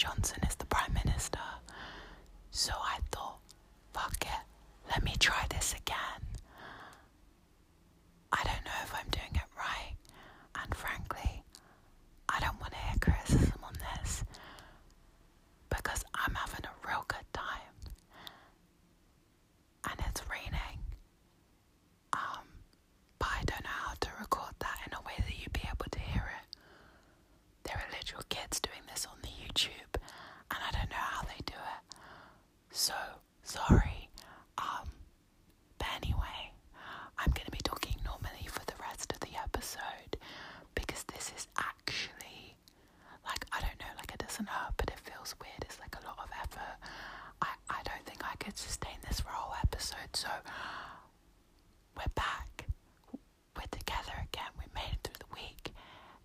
Johnson is the Prime Minister. So I thought, fuck it, let me try this again. I don't know if I'm doing it right, and frankly, I don't want to hear criticism on this because I'm having a real good time and it's raining. Um, but I don't know how to record that in a way that you'd be able to hear it. There are literal kids doing this on the YouTube, and I don't know how they do it. So sorry. Um, but anyway, I'm gonna be talking normally for the rest of the episode because this is actually like I don't know, like it doesn't hurt, but it feels weird. It's like a lot of effort. I I don't think I could sustain this for a whole episode. So we're back. We're together again. We made it through the week.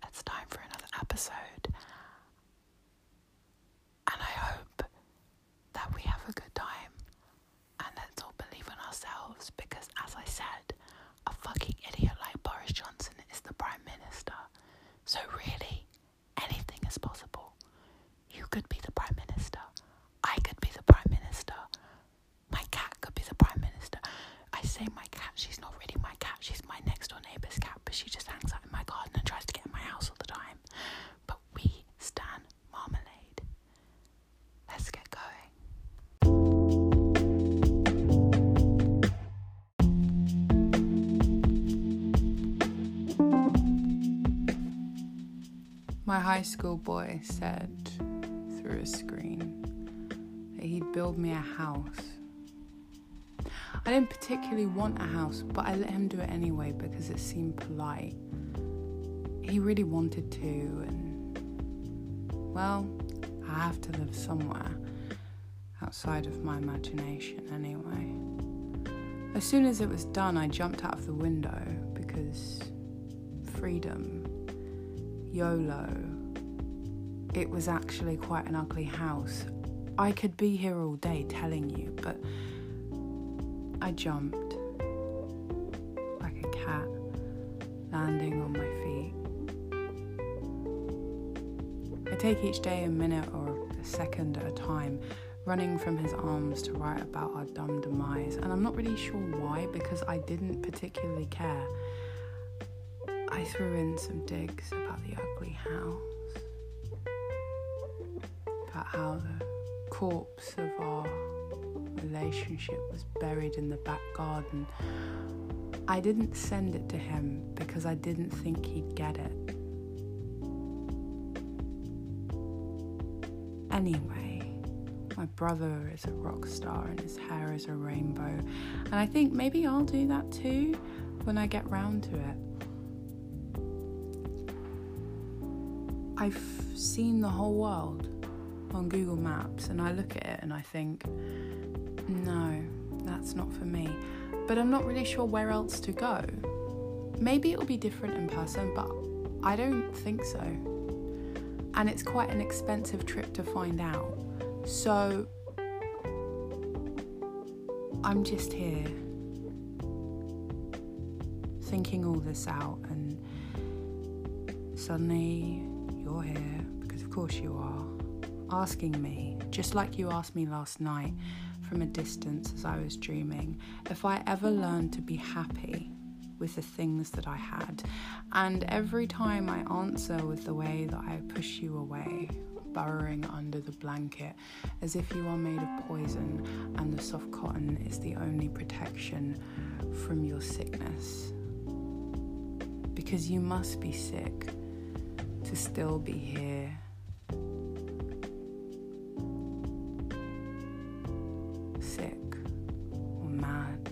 It's time for another episode. And I hope that we have a good time. And let's all believe in ourselves because, as I said, a fucking idiot like Boris Johnson is the Prime Minister. So, really, anything is possible. You could be the Prime Minister. I could be the Prime Minister. My cat could be the Prime Minister. I say my cat, she's not really my cat. She's my next door neighbour's cat, but she just hangs out in my garden and tries to get in my house all the time. But we stand marmalade. Let's get going. My high school boy said through a screen that he'd build me a house. I didn't particularly want a house, but I let him do it anyway because it seemed polite. He really wanted to, and well, I have to live somewhere outside of my imagination anyway. As soon as it was done, I jumped out of the window because freedom. YOLO. It was actually quite an ugly house. I could be here all day telling you, but I jumped like a cat landing on my feet. I take each day a minute or a second at a time, running from his arms to write about our dumb demise, and I'm not really sure why because I didn't particularly care. I threw in some digs about ugly house, about how the corpse of our relationship was buried in the back garden. I didn't send it to him because I didn't think he'd get it. Anyway, my brother is a rock star and his hair is a rainbow, and I think maybe I'll do that too when I get round to it. I've seen the whole world on Google Maps and I look at it and I think, no, that's not for me. But I'm not really sure where else to go. Maybe it'll be different in person, but I don't think so. And it's quite an expensive trip to find out. So I'm just here thinking all this out and suddenly you're here because of course you are asking me just like you asked me last night from a distance as I was dreaming if I ever learned to be happy with the things that I had. And every time I answer with the way that I push you away burrowing under the blanket as if you are made of poison and the soft cotton is the only protection from your sickness. Because you must be sick to still be here. Sick or mad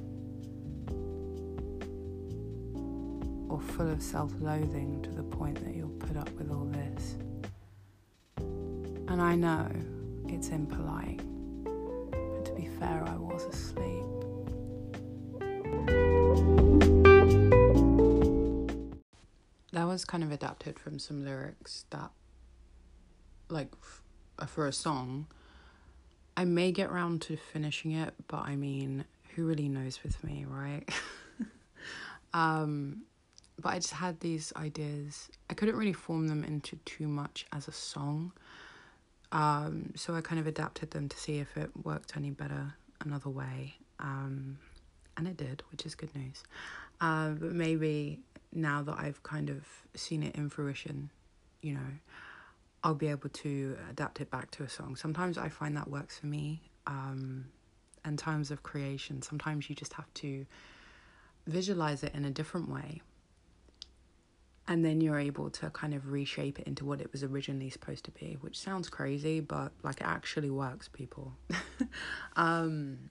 or full of self loathing to the point that you'll put up with all this. And I know it's impolite, but to be fair, I was asleep. Kind of adapted from some lyrics that like f- for a song i may get round to finishing it but i mean who really knows with me right Um, but I just had these ideas. I couldn't really form them into too much as a song. Um, so I kind of adapted them to see if it worked any better another way. Um, and it did, which is good news. Uh, but maybe now that I've kind of seen it in fruition, you know, I'll be able to adapt it back to a song. Sometimes I find that works for me. Um, in times of creation, sometimes you just have to visualize it in a different way. And then you're able to kind of reshape it into what it was originally supposed to be, which sounds crazy, but like it actually works, people. um,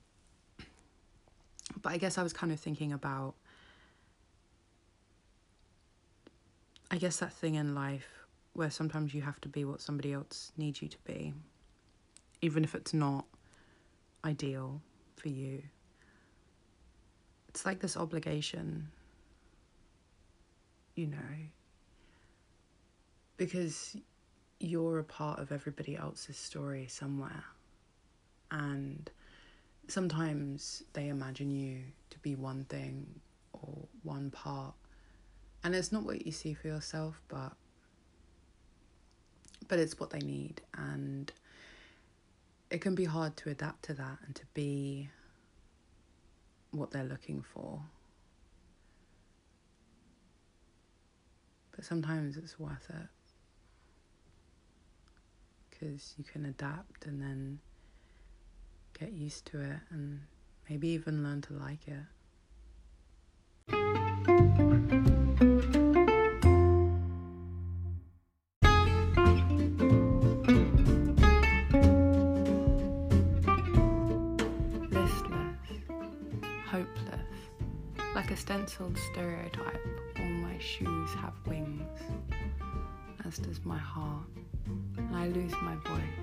but I guess I was kind of thinking about, I guess that thing in life where sometimes you have to be what somebody else needs you to be, even if it's not ideal for you. It's like this obligation, you know, because you're a part of everybody else's story somewhere. And sometimes they imagine you to be one thing or one part. And it's not what you see for yourself, but but it's what they need and it can be hard to adapt to that and to be what they're looking for. But sometimes it's worth it because you can adapt and then get used to it and maybe even learn to like it. Have wings, as does my heart. And I lose my voice,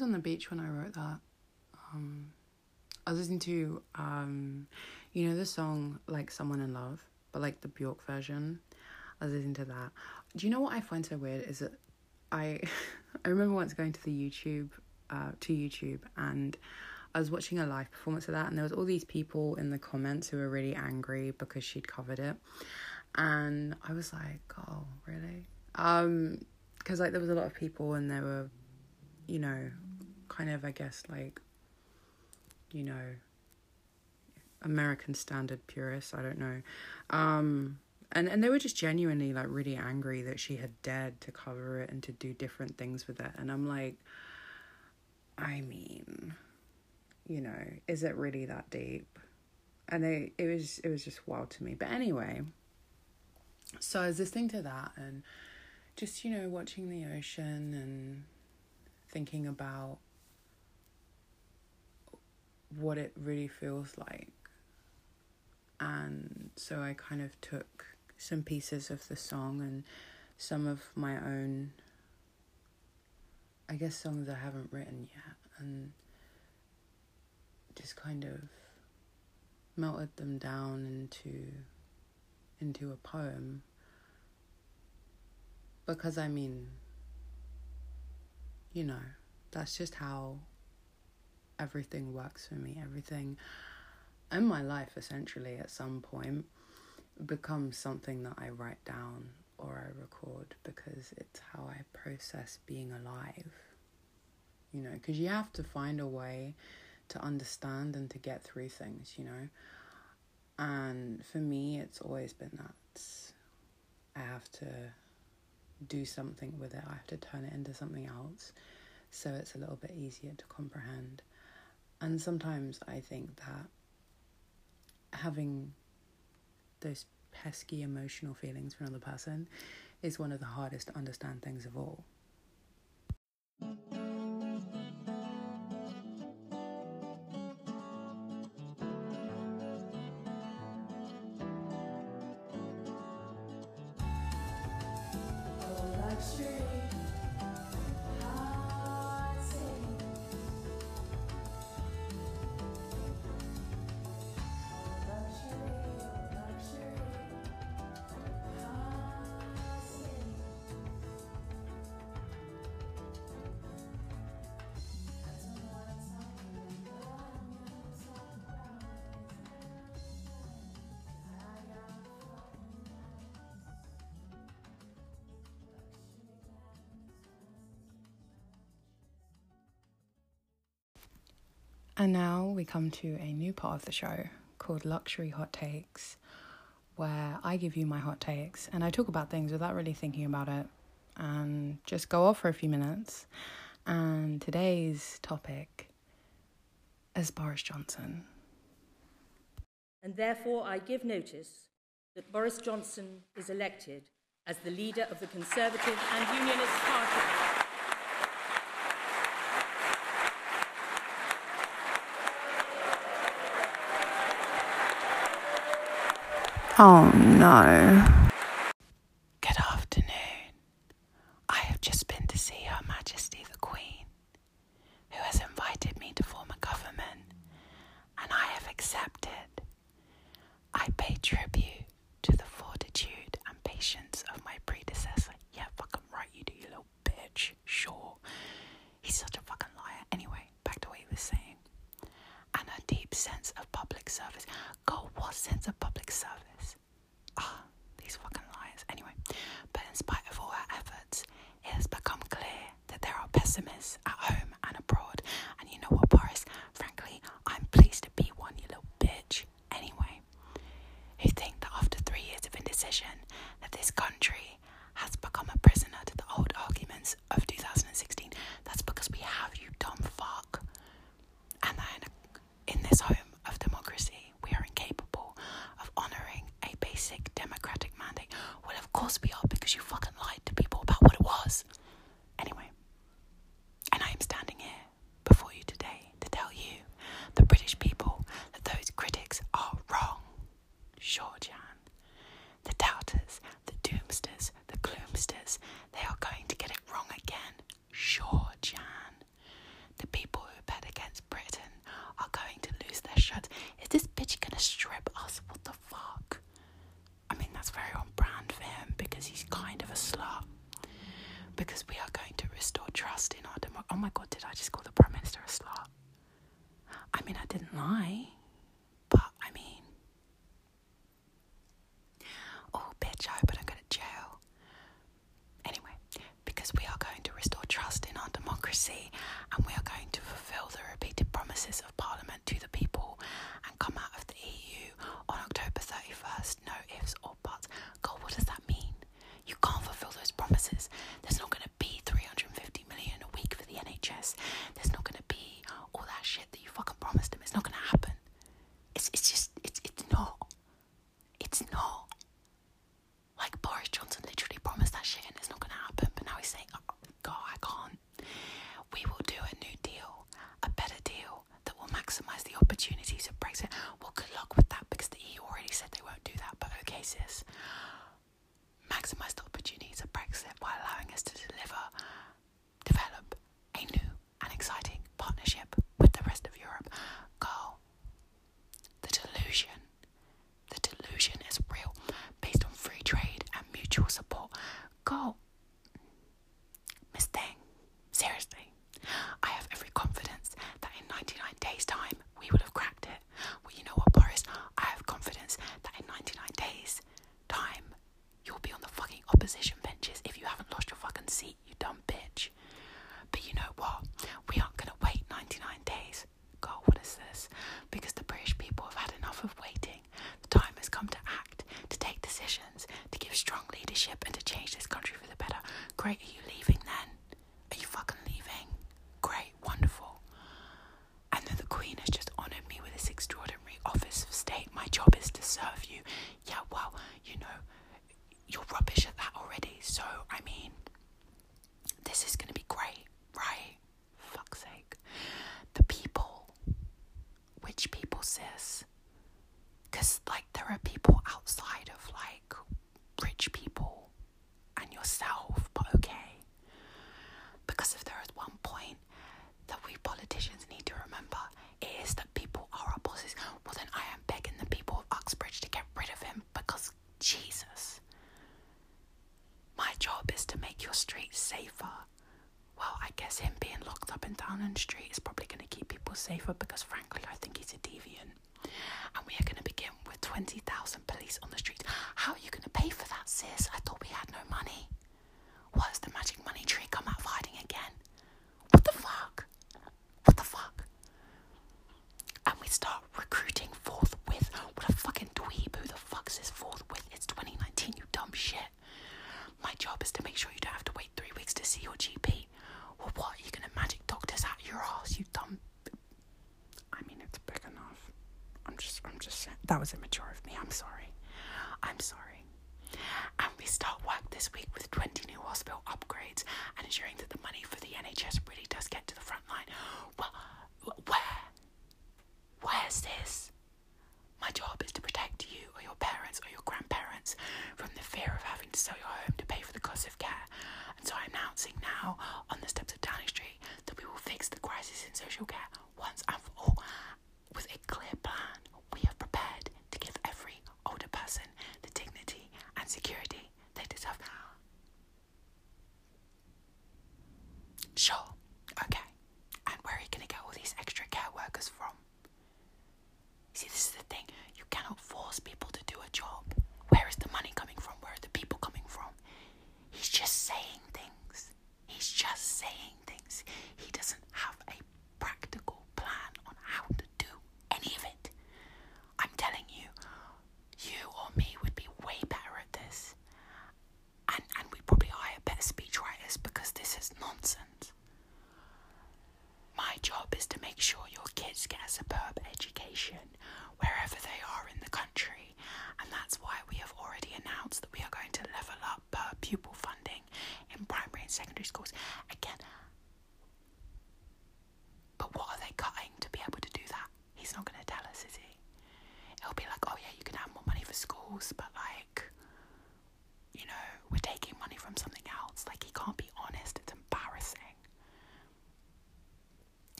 was on the beach when I wrote that. Um, I was listening to, um, you know, the song like "Someone in Love," but like the Bjork version. I was listening to that. Do you know what I find so weird is that I, I remember once going to the YouTube, uh, to YouTube, and I was watching a live performance of that, and there was all these people in the comments who were really angry because she'd covered it, and I was like, oh, really? Um, because like there was a lot of people, and there were you know, kind of, I guess, like, you know, American standard purists, I don't know. Um, and, and they were just genuinely like really angry that she had dared to cover it and to do different things with it. And I'm like, I mean, you know, is it really that deep? And they, it was, it was just wild to me. But anyway, so I was listening to that and just, you know, watching the ocean and thinking about what it really feels like. And so I kind of took some pieces of the song and some of my own, I guess, songs I haven't written yet, and just kind of melted them down into into a poem because I mean you know, that's just how everything works for me. Everything in my life, essentially, at some point, becomes something that I write down or I record because it's how I process being alive. You know, because you have to find a way to understand and to get through things, you know. And for me, it's always been that I have to do something with it. I have to turn it into something else so it's a little bit easier to comprehend. And sometimes I think that having those pesky emotional feelings for another person is one of the hardest to understand things of all. And now we come to a new part of the show called Luxury Hot Takes, where I give you my hot takes and I talk about things without really thinking about it and just go off for a few minutes. And today's topic is Boris Johnson. And therefore, I give notice that Boris Johnson is elected as the leader of the Conservative and Unionist Party. Oh no. Good afternoon. I have just been to see Her Majesty the Queen, who has invited me to form a government, and I have accepted. I pay tribute Oh my god, did I just call the Prime Minister a slut? I mean, I didn't lie, but I mean, oh, bitch, I hope I don't go to jail. Anyway, because we are going to restore trust in our democracy and we are going to fulfill the repeated promises of safer because friends. That was immature of me. I'm sorry. I'm sorry. And we start work this week with 20 new hospital upgrades and ensuring that the money for the NHS really does get to the front line. Well, where? Where's this? My job is to protect you or your parents or your grandparents from the fear of having to sell your home to pay for the cost of care. And so I'm announcing now on the steps of Downing Street that we will fix the crisis in social care once and for security.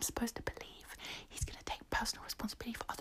I'm supposed to believe he's going to take personal responsibility for other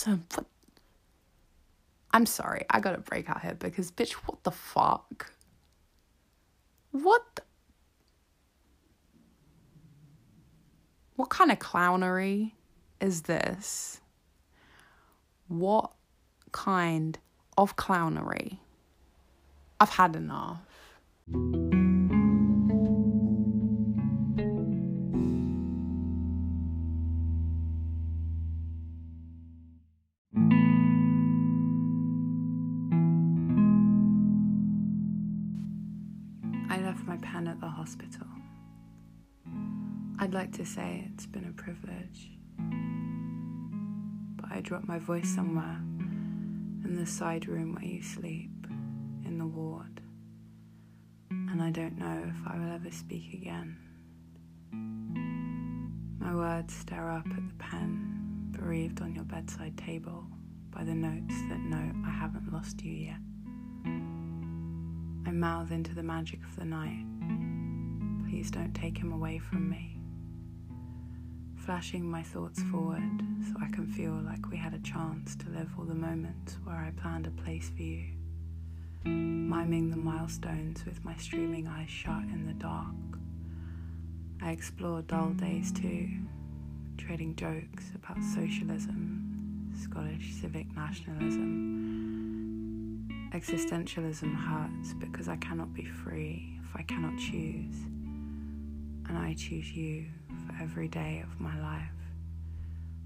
awesome. What? I'm sorry, I gotta break out here because, bitch, what the fuck? What? The... What kind of clownery is this? What kind of clownery? I've had enough. My pen at the hospital. I'd like to say it's been a privilege, but I dropped my voice somewhere in the side room where you sleep, in the ward, and I don't know if I will ever speak again. My words stare up at the pen bereaved on your bedside table by the notes that note I haven't lost you yet. Mouth into the magic of the night. Please don't take him away from me. Flashing my thoughts forward so I can feel like we had a chance to live all the moments where I planned a place for you. Miming the milestones with my streaming eyes shut in the dark. I explore dull days too, trading jokes about socialism, Scottish civic nationalism Existentialism hurts because I cannot be free if I cannot choose. And I choose you for every day of my life.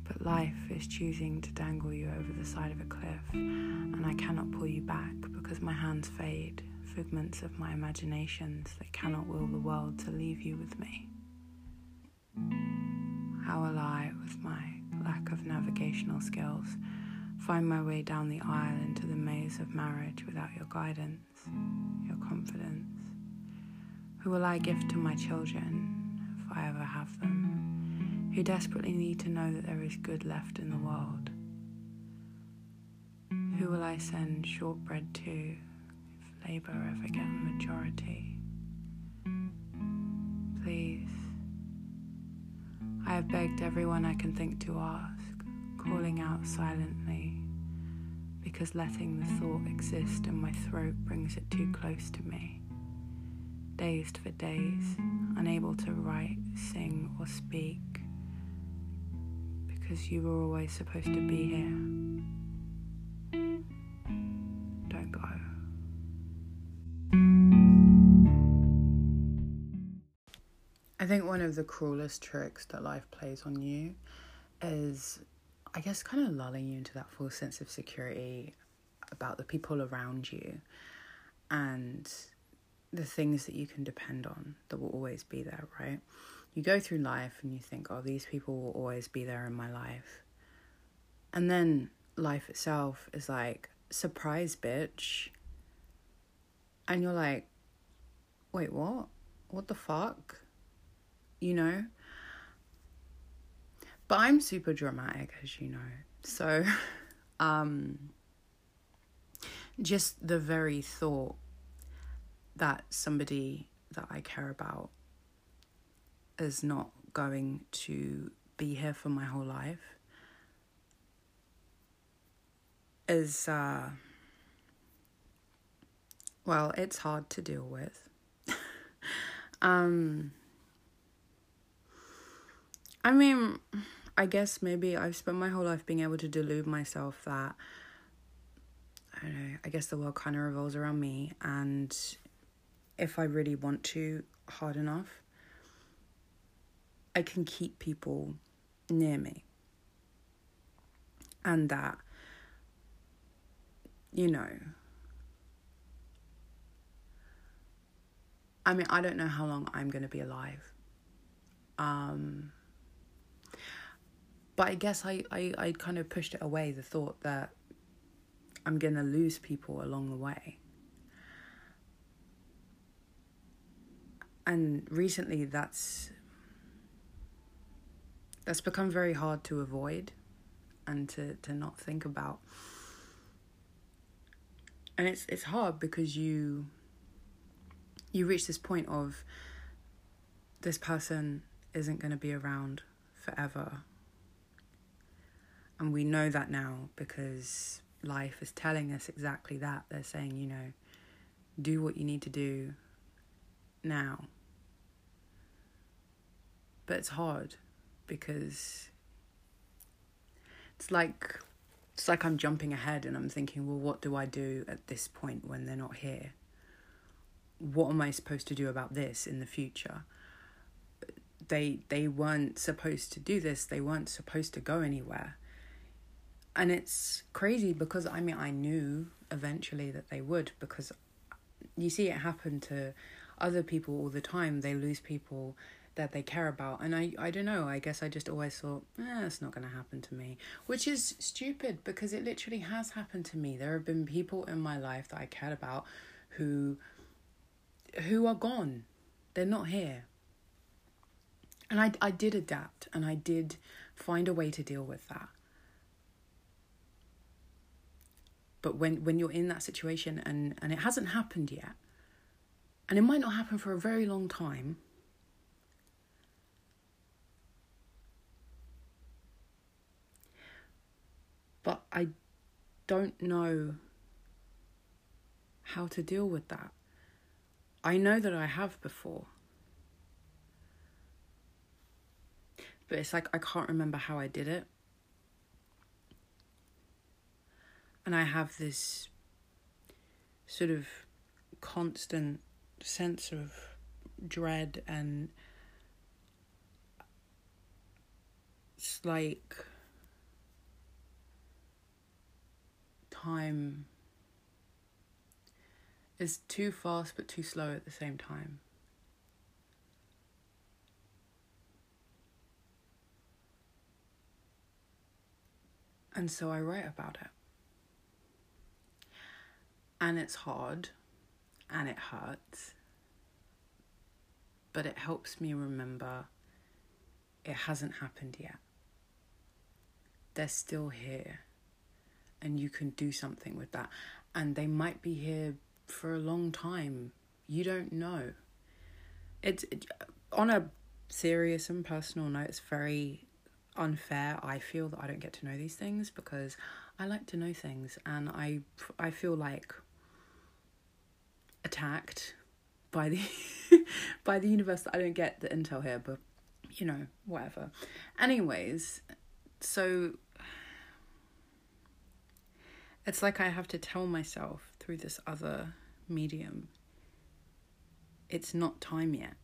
But life is choosing to dangle you over the side of a cliff, and I cannot pull you back because my hands fade, figments of my imaginations that cannot will the world to leave you with me. How will I, with my lack of navigational skills, find my way down the aisle into the maze of marriage without your guidance, your confidence? Who will I give to my children, if I ever have them, who desperately need to know that there is good left in the world? Who will I send shortbread to if Labour ever get a majority? Please. I have begged everyone I can think to ask calling out silently, because letting the thought exist in my throat brings it too close to me. Dazed for days, unable to write, sing, or speak, because you were always supposed to be here. Don't go. I think one of the cruelest tricks that life plays on you is I guess, kind of lulling you into that false sense of security about the people around you and the things that you can depend on that will always be there, right? You go through life and you think, oh, these people will always be there in my life. And then life itself is like, surprise, bitch. And you're like, wait, what? What the fuck? You know? But I'm super dramatic, as you know. So, um, just the very thought that somebody that I care about is not going to be here for my whole life is, uh, well, it's hard to deal with. um, I mean, I guess maybe I've spent my whole life being able to delude myself that I don't know, I guess the world kind of revolves around me and if I really want to hard enough, I can keep people near me. And that, you know, I mean, I don't know how long I'm going to be alive. Um, but I guess I, I, I kind of pushed it away, the thought that I'm going to lose people along the way. And recently that's that's become very hard to avoid and to, to not think about. And it's it's hard because you you reach this point of this person isn't going to be around forever and we know that now because life is telling us exactly that. They're saying, you know, do what you need to do now. But it's hard because it's like it's like I'm jumping ahead and I'm thinking, well, what do I do at this point when they're not here? what am I supposed to do about this in the future? They they weren't supposed to do this. They weren't supposed to go anywhere. And it's crazy because I mean I knew eventually that they would because you see it happen to other people all the time. They lose people that they care about. And I, I don't know, I guess I just always thought, eh, it's not going to happen to me. Which is stupid because it literally has happened to me. There have been people in my life that I cared about who who are gone. They're not here. And I, I did adapt and I did find a way to deal with that. But when, when you're in that situation and, and it hasn't happened yet, and it might not happen for a very long time, but I don't know how to deal with that. I know that I have before. But it's like I can't remember how I did it. And I have this sort of constant sense of dread and it's like time is too fast but too slow at the same time. And so I write about it. And it's hard and it hurts. But it helps me remember it hasn't happened yet. They're still here. And you can do something with that. And they might be here for a long time. You don't know. It's it, on a serious and personal note, it's very unfair. I feel that I don't get to know these things because I like to know things and I I feel like attacked by the by the universe I don't get the intel here, but you know, whatever. Anyways, so it's like I have to tell myself through this other medium it's not time yet.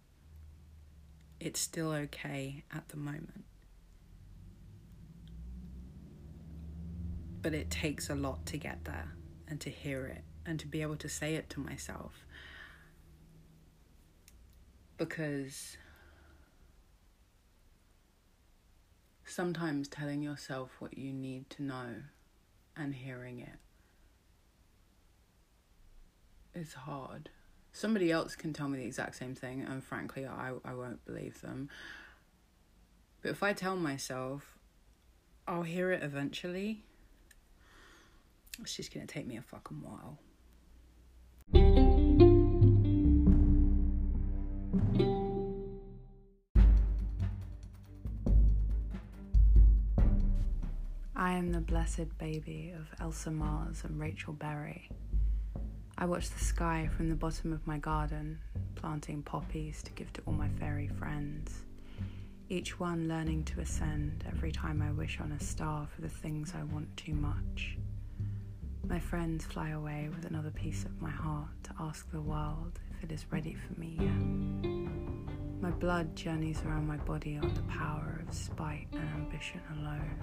It's still okay at the moment. But it takes a lot to get there and to hear it and to be able to say it to myself. Because sometimes telling yourself what you need to know and hearing it is hard. Somebody else can tell me the exact same thing, and frankly, I, I won't believe them. But if I tell myself, I'll hear it eventually, it's just gonna take me a fucking while. I am the blessed baby of Elsa Mars and Rachel Berry. I watch the sky from the bottom of my garden, planting poppies to give to all my fairy friends. Each one learning to ascend every time I wish on a star for the things I want too much. My friends fly away with another piece of my heart to ask the world if it is ready for me yet. My blood journeys around my body on the power of spite and ambition alone.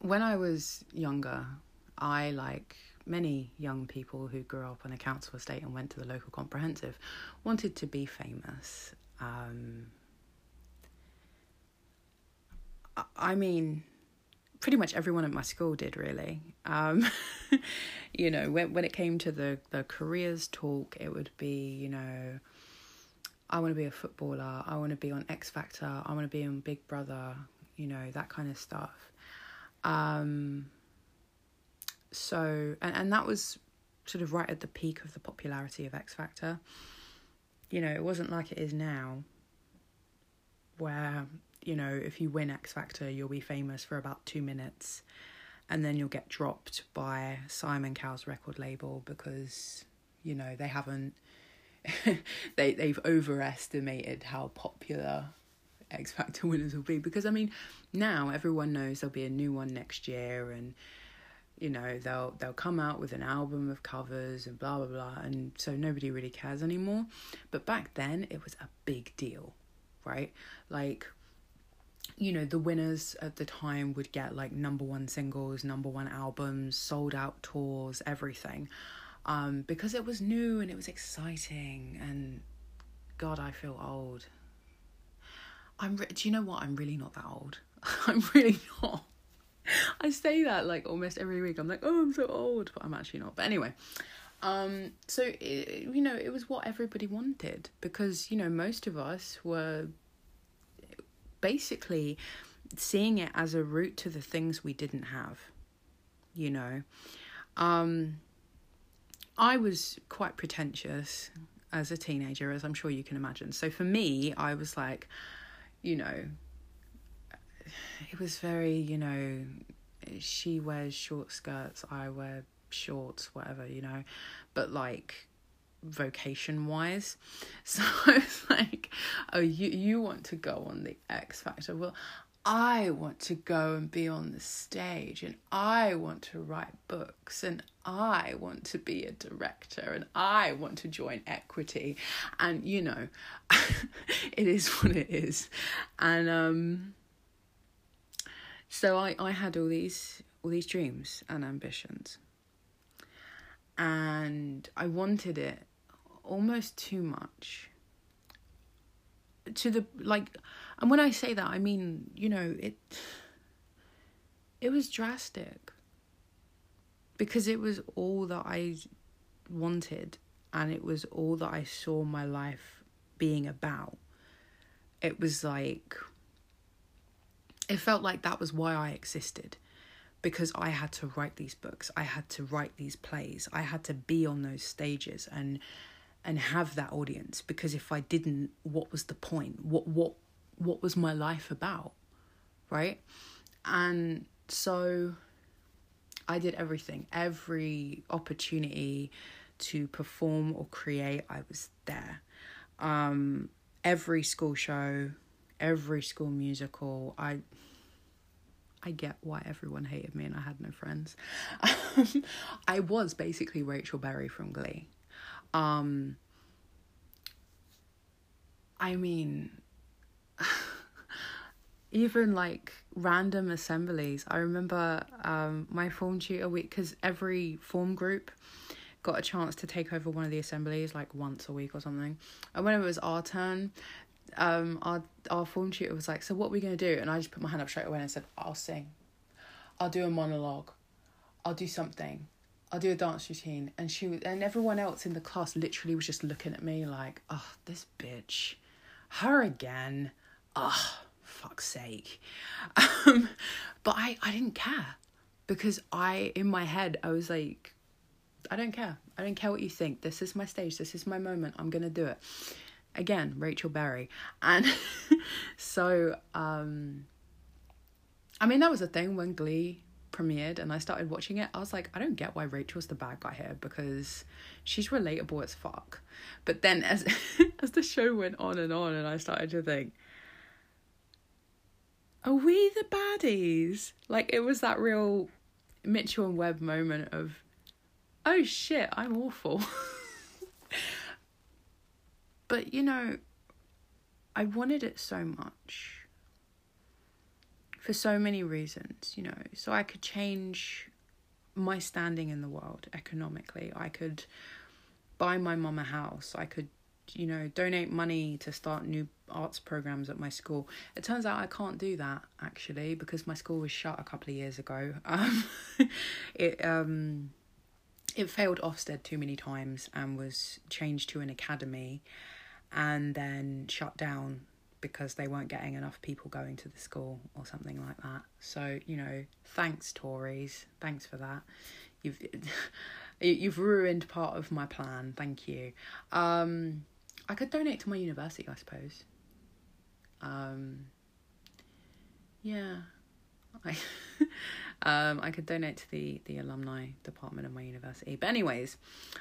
when I was younger, I, like many young people who grew up on a council estate and went to the local comprehensive, wanted to be famous. Um, I mean, pretty much everyone at my school did really. Um, you know, when when it came to the the careers talk, it would be you know, I want to be a footballer. I want to be on X Factor. I want to be on Big Brother. You know that kind of stuff. Um, so, and, and that was sort of right at the peak of the popularity of X Factor. You know, it wasn't like it is now, where, you know, if you win X Factor, you'll be famous for about two minutes and then you'll get dropped by Simon Cowell's record label because, you know, they haven't. they they've overestimated how popular X Factor winners will be because I mean now everyone knows there'll be a new one next year and you know they'll they'll come out with an album of covers and blah blah blah and so nobody really cares anymore but back then it was a big deal right like you know the winners at the time would get like number one singles number one albums sold out tours everything. Um because it was new and it was exciting and god i feel old. I'm re- do you know what? I'm really not that old. I'm really not. I say that like almost every week. I'm like, oh, I'm so old, but I'm actually not. But anyway, um, so it, you know, it was what everybody wanted because you know most of us were basically seeing it as a route to the things we didn't have. You know, um, I was quite pretentious as a teenager, as I'm sure you can imagine. So for me, I was like, you know, it was very, you know, she wears short skirts, I wear shorts, whatever, you know, but like vocation wise. So it's like, oh, you you want to go on the X Factor? Well, I want to go and be on the stage, and I want to write books, and I want to be a director, and I want to join equity, and you know, it is what it is, and um so I, I had all these all these dreams and ambitions. And I wanted it almost too much. To the like and when I say that I mean, you know, it it was drastic. Because it was all that I wanted and it was all that I saw my life being about. It was like it felt like that was why I existed because I had to write these books, I had to write these plays, I had to be on those stages and and have that audience because if I didn't what was the point? What what what was my life about? Right? And so I did everything, every opportunity to perform or create, I was there. Um every school show, every school musical. I I get why everyone hated me and I had no friends. I was basically Rachel Berry from Glee. Um I mean even like random assemblies. I remember um my form tutor week cuz every form group got a chance to take over one of the assemblies like once a week or something. And when it was our turn, um, our our form tutor was like, "So what are we gonna do?" And I just put my hand up straight away and said, "I'll sing, I'll do a monologue, I'll do something, I'll do a dance routine." And she and everyone else in the class literally was just looking at me like, "Oh, this bitch, her again, oh, fuck's sake." Um, but I I didn't care because I in my head I was like, I don't care. I don't care what you think. This is my stage. This is my moment. I'm gonna do it again Rachel Berry and so um I mean that was a thing when Glee premiered and I started watching it I was like I don't get why Rachel's the bad guy here because she's relatable as fuck. But then as as the show went on and on and I started to think are we the baddies? Like it was that real Mitchell and Webb moment of oh shit I'm awful. But you know, I wanted it so much for so many reasons, you know, so I could change my standing in the world economically. I could buy my mum a house. I could, you know, donate money to start new arts programs at my school. It turns out I can't do that actually because my school was shut a couple of years ago. Um, it um it failed Ofsted too many times and was changed to an academy and then shut down because they weren't getting enough people going to the school or something like that. So, you know, thanks Tories, thanks for that. You've you've ruined part of my plan. Thank you. Um I could donate to my university, I suppose. Um yeah. I um I could donate to the the alumni department of my university. But anyways,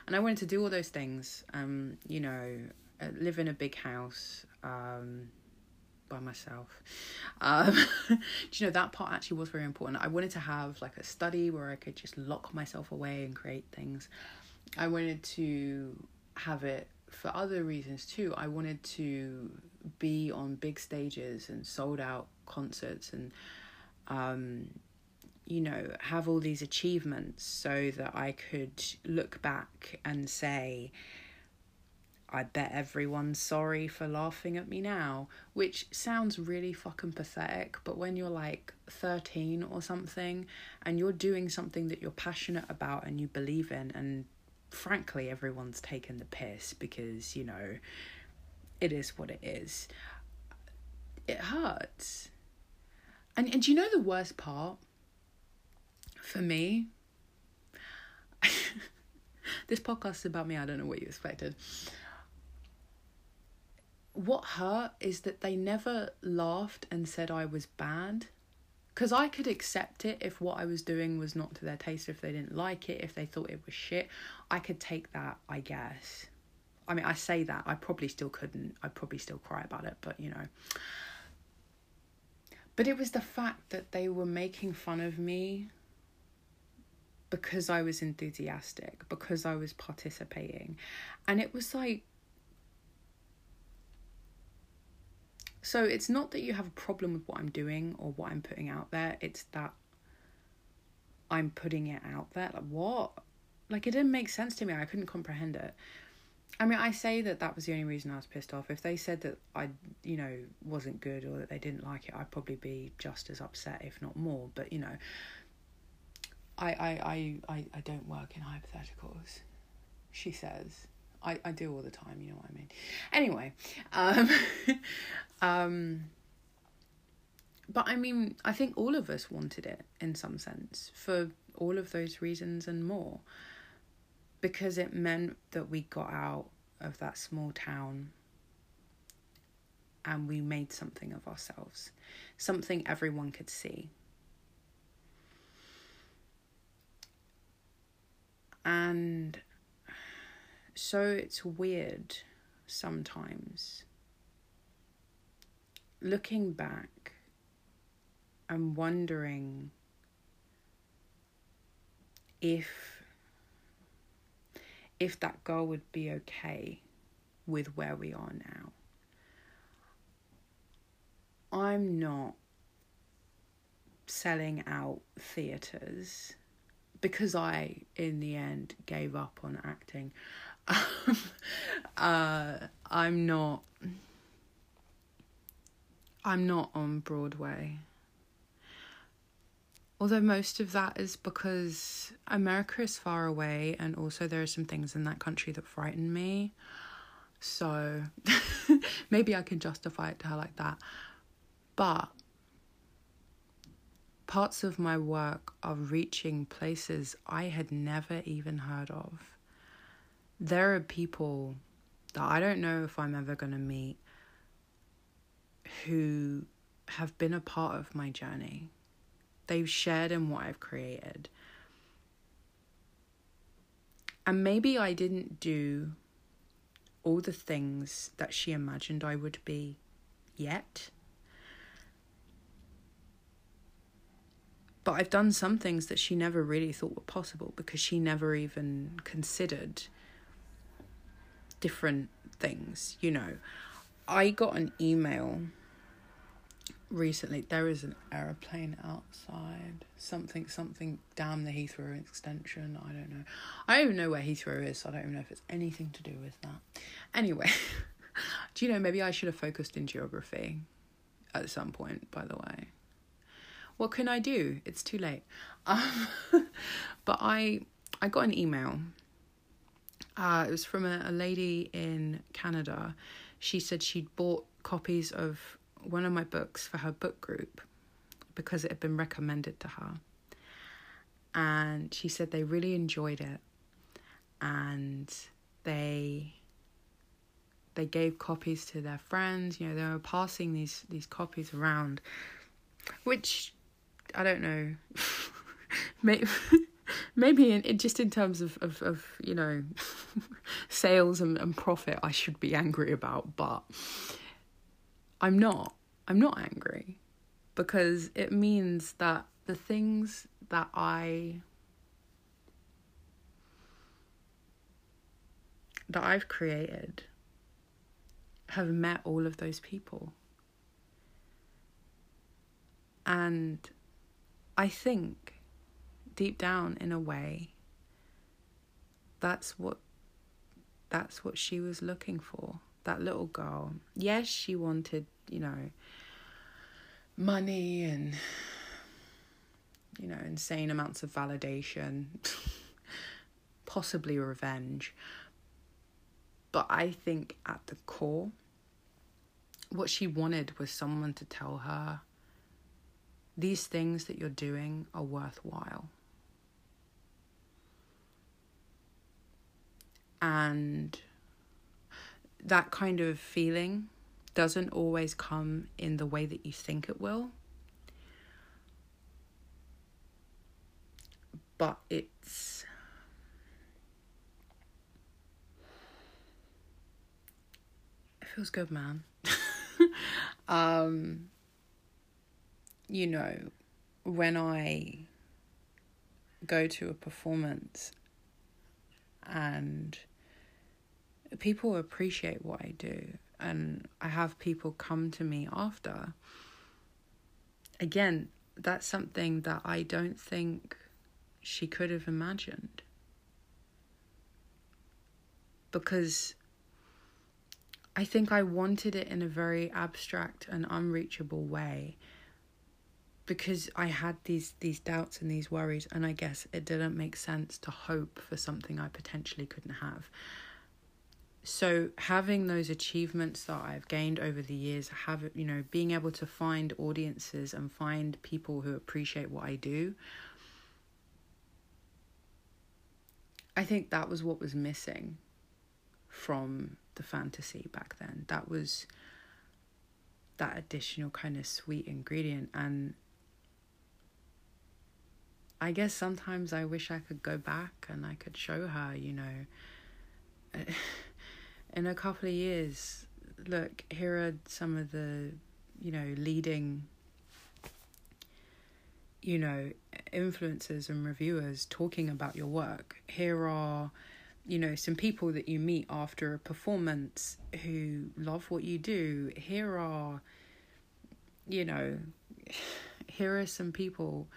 and I wanted to do all those things. Um, you know, uh, live in a big house, um, by myself. Um, do you know that part actually was very important? I wanted to have like a study where I could just lock myself away and create things. I wanted to have it for other reasons too. I wanted to be on big stages and sold out concerts and um, you know, have all these achievements so that I could look back and say, I bet everyone's sorry for laughing at me now, which sounds really fucking pathetic, but when you're like 13 or something and you're doing something that you're passionate about and you believe in, and frankly, everyone's taken the piss because, you know, it is what it is, it hurts. And, and do you know the worst part? For me, this podcast is about me. I don't know what you expected. What hurt is that they never laughed and said I was bad. Because I could accept it if what I was doing was not to their taste, if they didn't like it, if they thought it was shit. I could take that, I guess. I mean, I say that. I probably still couldn't. I'd probably still cry about it, but you know. But it was the fact that they were making fun of me because I was enthusiastic, because I was participating. And it was like, so it's not that you have a problem with what I'm doing or what I'm putting out there, it's that I'm putting it out there. Like, what? Like, it didn't make sense to me. I couldn't comprehend it. I mean, I say that that was the only reason I was pissed off. If they said that I, you know, wasn't good or that they didn't like it, I'd probably be just as upset, if not more. But you know, I I I I, I don't work in hypotheticals. She says. I, I do all the time, you know what I mean. Anyway, um, um, but I mean, I think all of us wanted it in some sense for all of those reasons and more because it meant that we got out of that small town and we made something of ourselves, something everyone could see. And so it's weird sometimes looking back and wondering if if that girl would be okay with where we are now. I'm not selling out theatres because I, in the end, gave up on acting. uh, I'm not. I'm not on Broadway. Although most of that is because America is far away, and also there are some things in that country that frighten me. So maybe I can justify it to her like that. But parts of my work are reaching places I had never even heard of. There are people that I don't know if I'm ever going to meet who have been a part of my journey they've shared in what I've created. And maybe I didn't do all the things that she imagined I would be yet. But I've done some things that she never really thought were possible because she never even considered different things, you know. I got an email recently there is an aeroplane outside something something damn the heathrow extension i don't know. I don't even know where heathrow is so i don't even know if it's anything to do with that. Anyway do you know maybe i should have focused in geography at some point by the way. What can i do? It's too late. Um, but i i got an email uh, it was from a, a lady in canada. She said she'd bought copies of one of my books for her book group because it had been recommended to her. And she said they really enjoyed it. And they they gave copies to their friends, you know, they were passing these these copies around which I don't know. Maybe maybe in, just in terms of, of, of you know sales and, and profit I should be angry about, but I'm not I'm not angry because it means that the things that I that I've created have met all of those people. And I think deep down in a way that's what that's what she was looking for. That little girl. Yes, she wanted, you know, money and you know, insane amounts of validation, possibly revenge. But I think at the core, what she wanted was someone to tell her these things that you're doing are worthwhile. And that kind of feeling doesn't always come in the way that you think it will. But it's it feels good, man. um you know, when I go to a performance and people appreciate what I do, and I have people come to me after, again, that's something that I don't think she could have imagined. Because I think I wanted it in a very abstract and unreachable way because I had these these doubts and these worries and I guess it didn't make sense to hope for something I potentially couldn't have. So having those achievements that I've gained over the years, have you know, being able to find audiences and find people who appreciate what I do. I think that was what was missing from the fantasy back then. That was that additional kind of sweet ingredient and I guess sometimes I wish I could go back and I could show her, you know, in a couple of years, look, here are some of the, you know, leading, you know, influencers and reviewers talking about your work. Here are, you know, some people that you meet after a performance who love what you do. Here are, you know, here are some people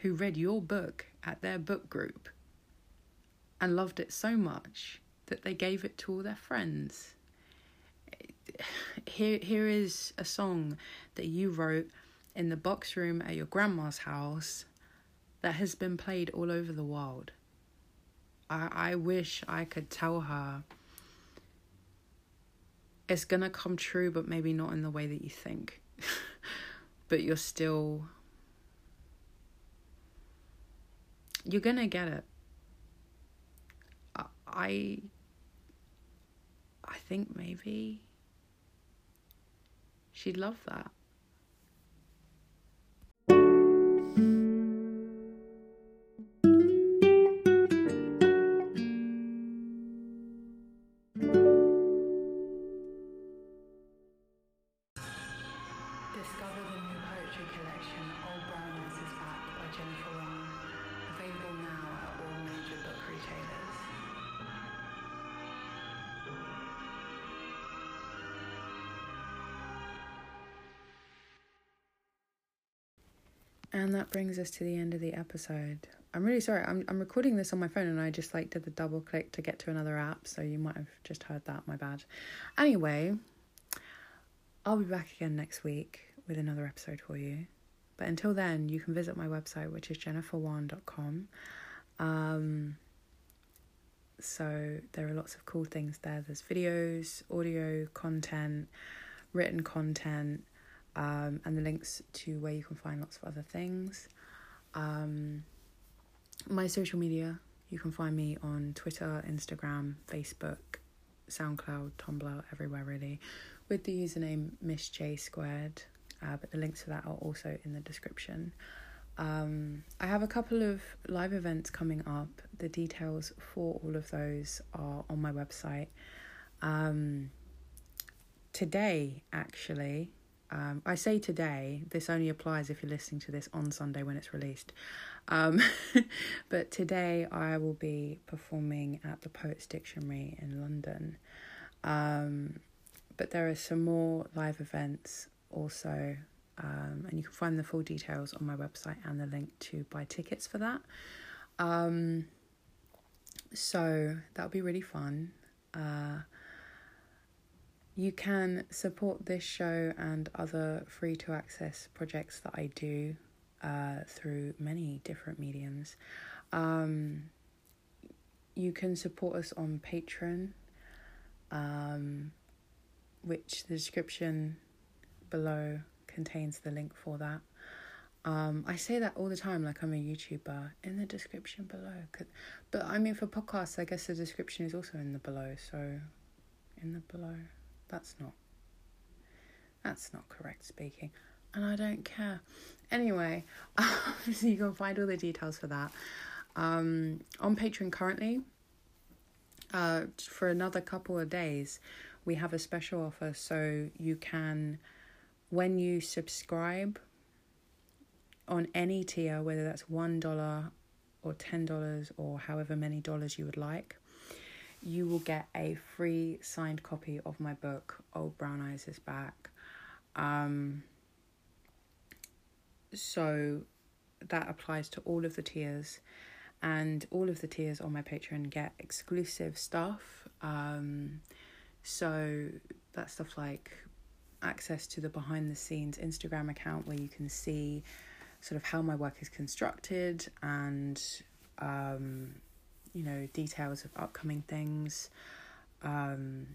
who read your book at their book group and loved it so much that they gave it to all their friends. Here, here is a song that you wrote in the box room at your grandma's house that has been played all over the world. I, I wish I could tell her it's gonna come true, but maybe not in the way that you think. but you're still You're gonna get it. I I think maybe she'd love that. And that brings us to the end of the episode. I'm really sorry. I'm I'm recording this on my phone and I just like did the double click to get to another app, so you might have just heard that. My bad. Anyway, I'll be back again next week with another episode for you. But until then, you can visit my website, which is jenniferwan.com. Um, so there are lots of cool things there. There's videos, audio content, written content um, and the links to where you can find lots of other things. Um, my social media, you can find me on Twitter, Instagram, Facebook, SoundCloud, Tumblr, everywhere really, with the username Miss J Squared. Uh, but the links to that are also in the description. Um, I have a couple of live events coming up. The details for all of those are on my website. Um, today, actually, Um, I say today, this only applies if you're listening to this on Sunday when it's released. Um, but today I will be performing at the Poets Dictionary in London. Um, but there are some more live events also, um, and you can find the full details on my website and the link to buy tickets for that. Um, so that'll be really fun. Uh, you can support this show and other free to access projects that I do uh, through many different mediums. Um, you can support us on Patreon, um, which the description below contains the link for that. Um, I say that all the time, like I'm a YouTuber, in the description below. But I mean, for podcasts, I guess the description is also in the below. So, in the below, that's not. That's not correct speaking, and I don't care. Anyway, so you can find all the details for that um, on Patreon currently. Uh, for another couple of days, we have a special offer, so you can, when you subscribe on any tier, whether that's $1 or $10 or however many dollars you would like, you will get a free signed copy of my book, Old Brown Eyes is Back. Um, so that applies to all of the tiers, and all of the tiers on my Patreon get exclusive stuff. Um, so that stuff like access to the behind the scenes Instagram account where you can see sort of how my work is constructed and um, you know details of upcoming things. Um,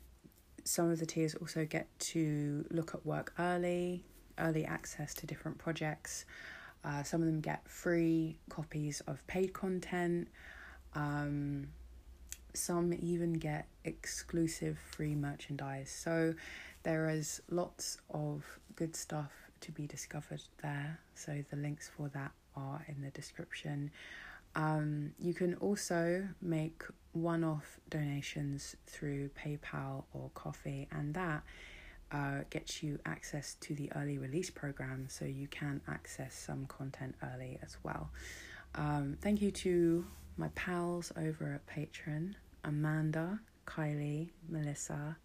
some of the tiers also get to look at work early, early access to different projects. Uh, some of them get free copies of paid content. Um, some even get exclusive free merchandise. So there is lots of good stuff to be discovered there. So the links for that are in the description. Um, you can also make one off donations through PayPal or Ko-fi, and that uh, gets you access to the early release program so you can access some content early as well. Um, thank you to my pals over at Patreon Amanda, Kylie, Melissa,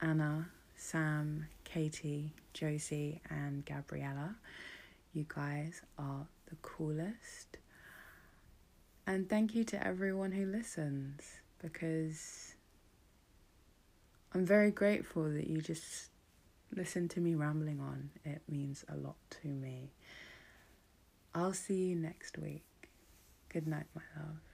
Anna, Sam, Katie, Josie, and Gabriella. You guys are the coolest. And thank you to everyone who listens because I'm very grateful that you just listen to me rambling on. It means a lot to me. I'll see you next week. Good night, my love.